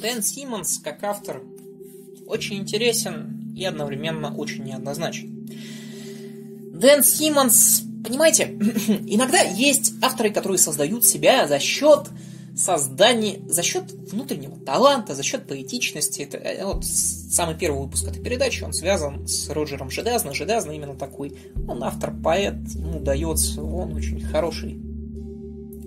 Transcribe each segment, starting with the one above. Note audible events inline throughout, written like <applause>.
Дэн Симмонс, как автор, очень интересен и одновременно очень неоднозначен. Дэн Симмонс, понимаете, <clears throat> иногда есть авторы, которые создают себя за счет создания, за счет внутреннего таланта, за счет поэтичности. Это, э, вот самый первый выпуск этой передачи, он связан с Роджером Жедазно. Жедазно именно такой. Он автор-поэт, ему дается, он очень хороший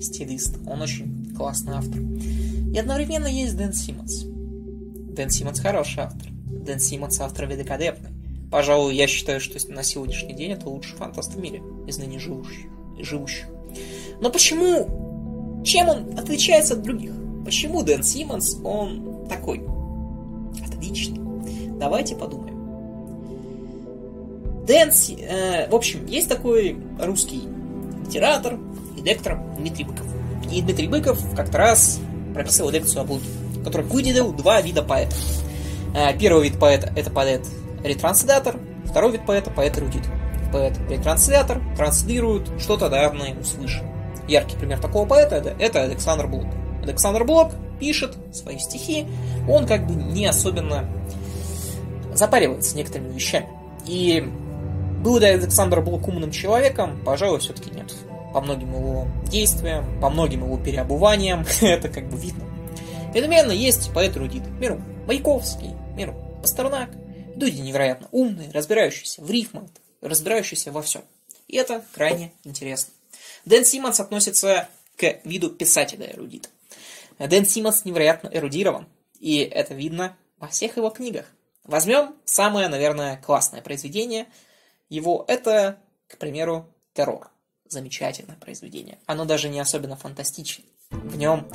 стилист, он очень классный автор. И одновременно есть Дэн Симмонс. Дэн Симмонс хороший автор. Дэн Симмонс автор великолепный. Пожалуй, я считаю, что на сегодняшний день это лучший фантаст в мире из ныне живущих. живущих. Но почему? Чем он отличается от других? Почему Дэн Симмонс, он такой отличный? Давайте подумаем. Дэн, э, в общем, есть такой русский литератор и лектор Дмитрий Быков. И Дмитрий Быков как-то раз прописал лекцию о Блуке, который выделил два вида поэта. Э, первый вид поэта – это поэт-ретранслятор, второй вид поэта – поэт-эрудит. Поэт-ретранслятор транслирует что-то данное ему свыше. Яркий пример такого поэта – это Александр Блок. Александр Блок пишет свои стихи, он как бы не особенно запаривается некоторыми вещами. И был ли Александр Блок умным человеком? Пожалуй, все-таки нет по многим его действиям, по многим его переобуваниям, <laughs> это как бы видно. Одновременно есть поэт-эрудит, миру Маяковский, миру Пастернак, люди невероятно умные, разбирающиеся в рифмах, разбирающиеся во всем. И это крайне интересно. Дэн Симмонс относится к виду писателя-эрудита. Дэн Симмонс невероятно эрудирован, и это видно во всех его книгах. Возьмем самое, наверное, классное произведение его, это, к примеру, «Террор» замечательное произведение. Оно даже не особенно фантастично. В нем,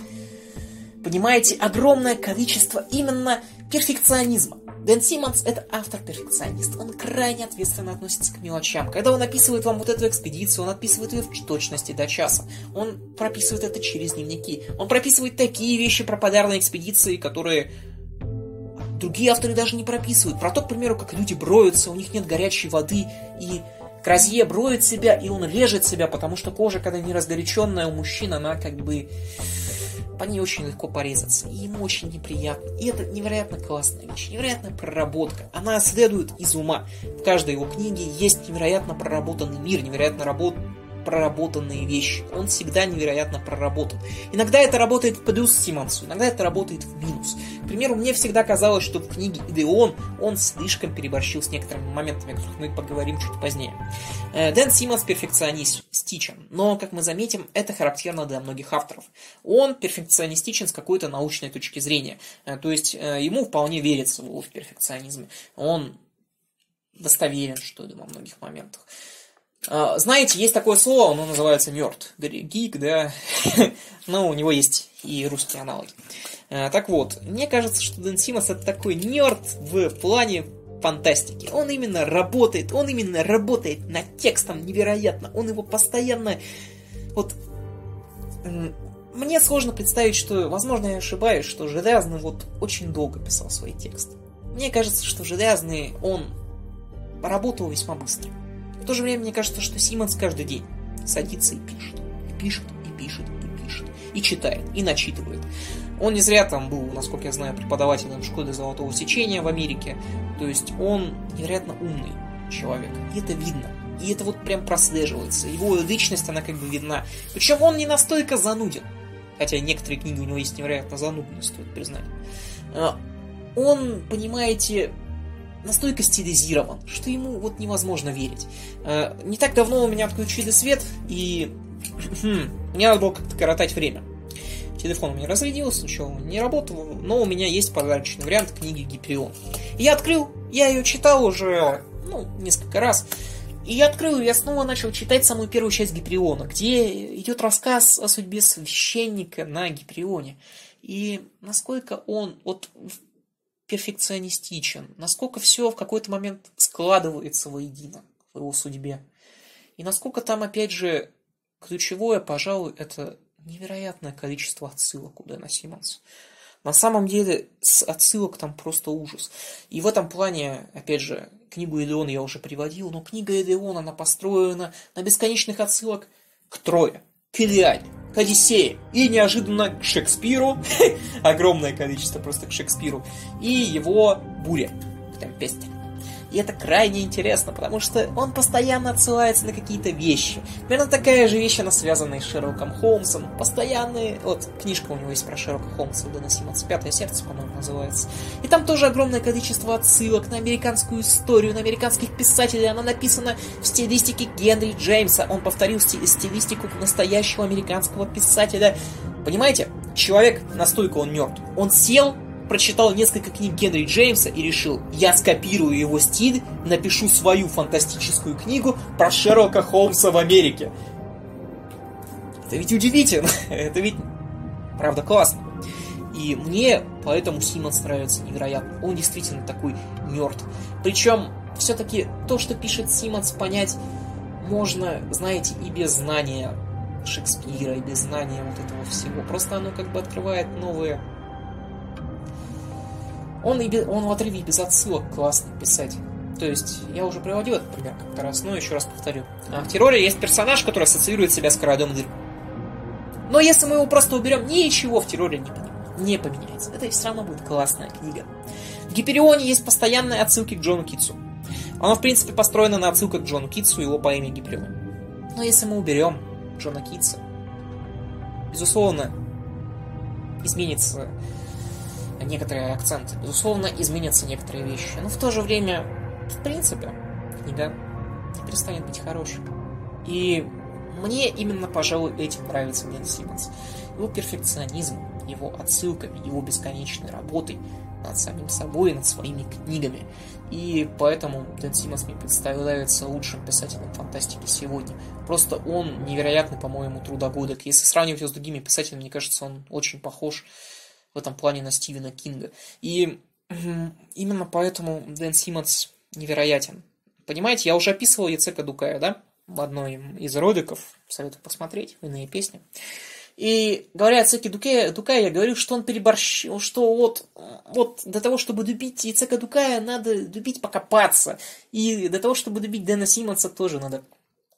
понимаете, огромное количество именно перфекционизма. Дэн Симмонс – это автор-перфекционист. Он крайне ответственно относится к мелочам. Когда он описывает вам вот эту экспедицию, он описывает ее в точности до часа. Он прописывает это через дневники. Он прописывает такие вещи про подарные экспедиции, которые другие авторы даже не прописывают. Про то, к примеру, как люди броются, у них нет горячей воды, и Кразье броет себя, и он режет себя, потому что кожа, когда не разгоряченная у мужчин, она как бы по ней очень легко порезаться. И ему очень неприятно. И это невероятно классная вещь, невероятная проработка. Она следует из ума. В каждой его книге есть невероятно проработанный мир, невероятно работ проработанные вещи. Он всегда невероятно проработан. Иногда это работает в плюс Симонсу, иногда это работает в минус. К примеру, мне всегда казалось, что в книге Идеон он слишком переборщил с некоторыми моментами, о которых мы поговорим чуть позднее. Э, Дэн Симмонс перфекционистичен, но, как мы заметим, это характерно для многих авторов. Он перфекционистичен с какой-то научной точки зрения. Э, то есть э, ему вполне верится в перфекционизме. Он достоверен, что ли, во многих моментах. А, знаете, есть такое слово, оно называется нерд. Гик, да. <laughs> Но у него есть и русские аналоги. А, так вот, мне кажется, что Дэн Симмонс это такой нерд в плане фантастики. Он именно работает, он именно работает над текстом невероятно. Он его постоянно... Вот... Мне сложно представить, что, возможно, я ошибаюсь, что Железный вот очень долго писал свои тексты. Мне кажется, что Железный, он поработал весьма быстро то же время мне кажется, что Симмонс каждый день садится и пишет. И пишет, и пишет, и пишет. И читает, и начитывает. Он не зря там был, насколько я знаю, преподавателем в школе Золотого Сечения в Америке. То есть он невероятно умный человек. И это видно. И это вот прям прослеживается. Его личность, она как бы видна. Причем он не настолько зануден. Хотя некоторые книги у него есть невероятно занудные, стоит признать. А, он, понимаете, настолько стилизирован, что ему вот невозможно верить. Э, не так давно у меня отключили свет, и мне надо было как-то коротать время. Телефон у меня разрядился, ничего не работал, но у меня есть подарочный вариант книги Гиперион. Я открыл, я ее читал уже, ну, несколько раз, и я открыл, и я снова начал читать самую первую часть Гипериона, где идет рассказ о судьбе священника на Гиперионе. И насколько он, вот перфекционистичен, насколько все в какой-то момент складывается воедино в его судьбе. И насколько там, опять же, ключевое, пожалуй, это невероятное количество отсылок у Дэна Симмонса. На самом деле, с отсылок там просто ужас. И в этом плане, опять же, книгу Элеон я уже приводил, но книга Элеон, она построена на бесконечных отсылок к Трое, к Илиаде, к Одиссее и неожиданно к Шекспиру, <laughs> огромное количество просто к Шекспиру, и его буря, к Темпесте. И это крайне интересно, потому что он постоянно отсылается на какие-то вещи. Примерно такая же вещь, она связана с Шерлоком Холмсом. Постоянные... Вот, книжка у него есть про Шерлока Холмса, Симмонса, «Пятое сердце», по-моему, называется. И там тоже огромное количество отсылок на американскую историю, на американских писателей. Она написана в стилистике Генри Джеймса. Он повторил стилистику настоящего американского писателя. Понимаете? Человек настолько он мертв. Он сел, прочитал несколько книг Генри Джеймса и решил, я скопирую его стиль, напишу свою фантастическую книгу про Шерлока Холмса в Америке. Это ведь удивительно, <laughs> это ведь правда классно. И мне поэтому Симмонс нравится невероятно. Он действительно такой мертв. Причем, все-таки то, что пишет Симмонс, понять можно, знаете, и без знания Шекспира, и без знания вот этого всего. Просто оно как бы открывает новые он, и он в отрыве без отсылок классно писать. То есть, я уже приводил этот пример как-то раз, но еще раз повторю. А в терроре есть персонаж, который ассоциирует себя с Карадом Дыр. Но если мы его просто уберем, ничего в терроре не, не поменяется. Это все равно будет классная книга. В Гиперионе есть постоянные отсылки к Джону Китсу. Оно, в принципе, построено на отсылках к Джону Китсу и его поэме Гиперион. Но если мы уберем Джона Китса, безусловно, изменится некоторые акценты. Безусловно, изменятся некоторые вещи. Но в то же время, в принципе, книга перестанет быть хорошей. И мне именно, пожалуй, этим нравится Дэн Симмонс. Его перфекционизм, его отсылками, его бесконечной работой над самим собой и над своими книгами. И поэтому Дэн Симмонс мне представляется лучшим писателем фантастики сегодня. Просто он невероятный, по-моему, трудогодок. Если сравнивать его с другими писателями, мне кажется, он очень похож в этом плане на Стивена Кинга. И именно поэтому Дэн Симмонс невероятен. Понимаете, я уже описывал Яцека Дукая, да, в одной из роликов, советую посмотреть, иные песни. И говоря о Цеке Дуке, Дукая, я говорю, что он переборщил, что вот, вот для того, чтобы дубить Яцека Дукая, надо дубить покопаться. И для того, чтобы дубить Дэна Симмонса, тоже надо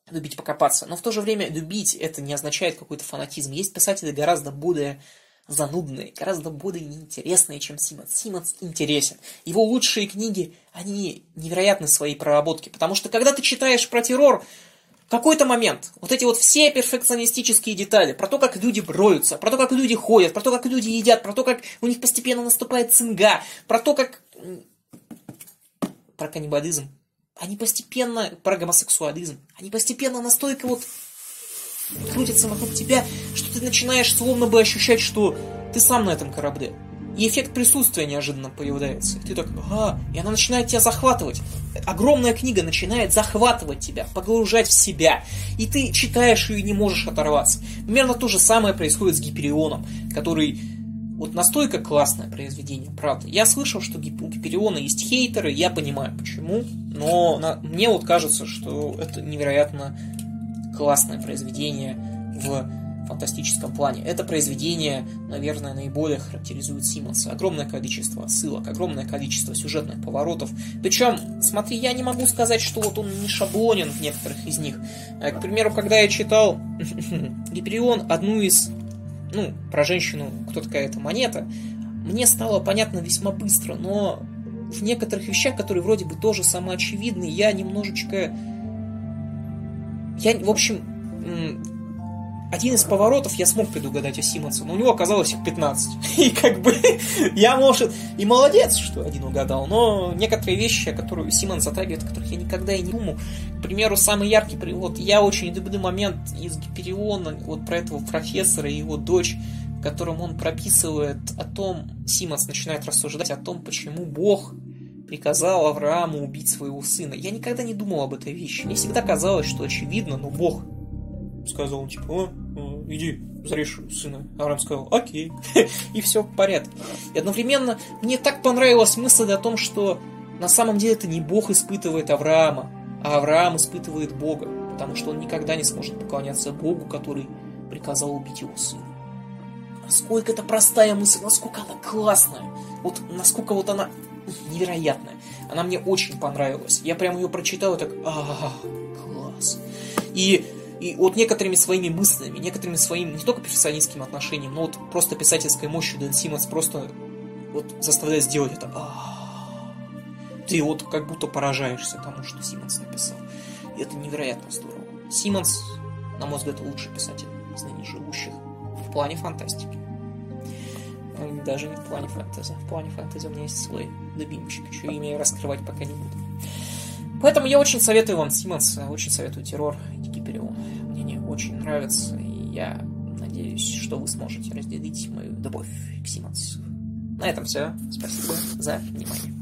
дубить покопаться. Но в то же время дубить это не означает какой-то фанатизм. Есть писатели гораздо более занудные, гораздо более неинтересные, чем Симмонс. Симмонс интересен. Его лучшие книги, они невероятны в своей проработке. Потому что когда ты читаешь про террор, какой-то момент вот эти вот все перфекционистические детали, про то, как люди броются, про то, как люди ходят, про то, как люди едят, про то, как у них постепенно наступает цинга, про то, как... про каннибализм. Они постепенно... про гомосексуализм. Они постепенно настолько вот крутится вокруг тебя, что ты начинаешь словно бы ощущать, что ты сам на этом корабле. И эффект присутствия неожиданно появляется. И ты так, ага, и она начинает тебя захватывать. Огромная книга начинает захватывать тебя, погружать в себя. И ты читаешь ее и не можешь оторваться. Примерно то же самое происходит с Гиперионом, который вот настолько классное произведение, правда. Я слышал, что у Гипериона есть хейтеры, я понимаю почему, но на, мне вот кажется, что это невероятно классное произведение в фантастическом плане. Это произведение, наверное, наиболее характеризует Симмонса. Огромное количество ссылок, огромное количество сюжетных поворотов. Причем, смотри, я не могу сказать, что вот он не шаблонен в некоторых из них. Э, к примеру, когда я читал <laughs> Гиперион, одну из, ну, про женщину, кто такая эта монета, мне стало понятно весьма быстро, но в некоторых вещах, которые вроде бы тоже самоочевидны, я немножечко я, в общем, один из поворотов я смог предугадать у Симмонса, но у него оказалось их 15. <laughs> И как бы я, может, и молодец, что один угадал, но некоторые вещи, которые Симмонс затрагивает, о которых я никогда и не думал. К примеру, самый яркий вот я очень люблю момент из Гипериона, вот про этого профессора и его дочь, в котором он прописывает о том, Симмонс начинает рассуждать о том, почему Бог приказал Аврааму убить своего сына. Я никогда не думал об этой вещи. Мне всегда казалось, что очевидно, но Бог сказал, типа, о, о иди, зарежь сына. Авраам сказал, окей. <laughs> И все в порядке. И одновременно мне так понравилась мысль о том, что на самом деле это не Бог испытывает Авраама, а Авраам испытывает Бога, потому что он никогда не сможет поклоняться Богу, который приказал убить его сына. Насколько это простая мысль, насколько она классная, вот насколько вот она невероятная. Она мне очень понравилась. Я прям ее прочитал и так, а, класс. И И вот некоторыми своими мыслями, некоторыми своим, не только перфекционистским отношением, но вот просто писательской мощью Дэн Симмонс просто вот заставляет сделать это. Ты вот как будто поражаешься тому, что Симмонс написал. И это невероятно здорово. Симмонс, на мой взгляд, лучший писатель из ныне живущих в плане фантастики. Ну, даже не в плане фэнтези. В плане фэнтези у меня есть свой любимчик. Еще имя раскрывать пока не буду. Поэтому я очень советую вам Симмонс, очень советую Террор и Дикий Переулок. Мне не очень нравится, и я надеюсь, что вы сможете разделить мою любовь к Симмонсу. На этом все. Спасибо за внимание.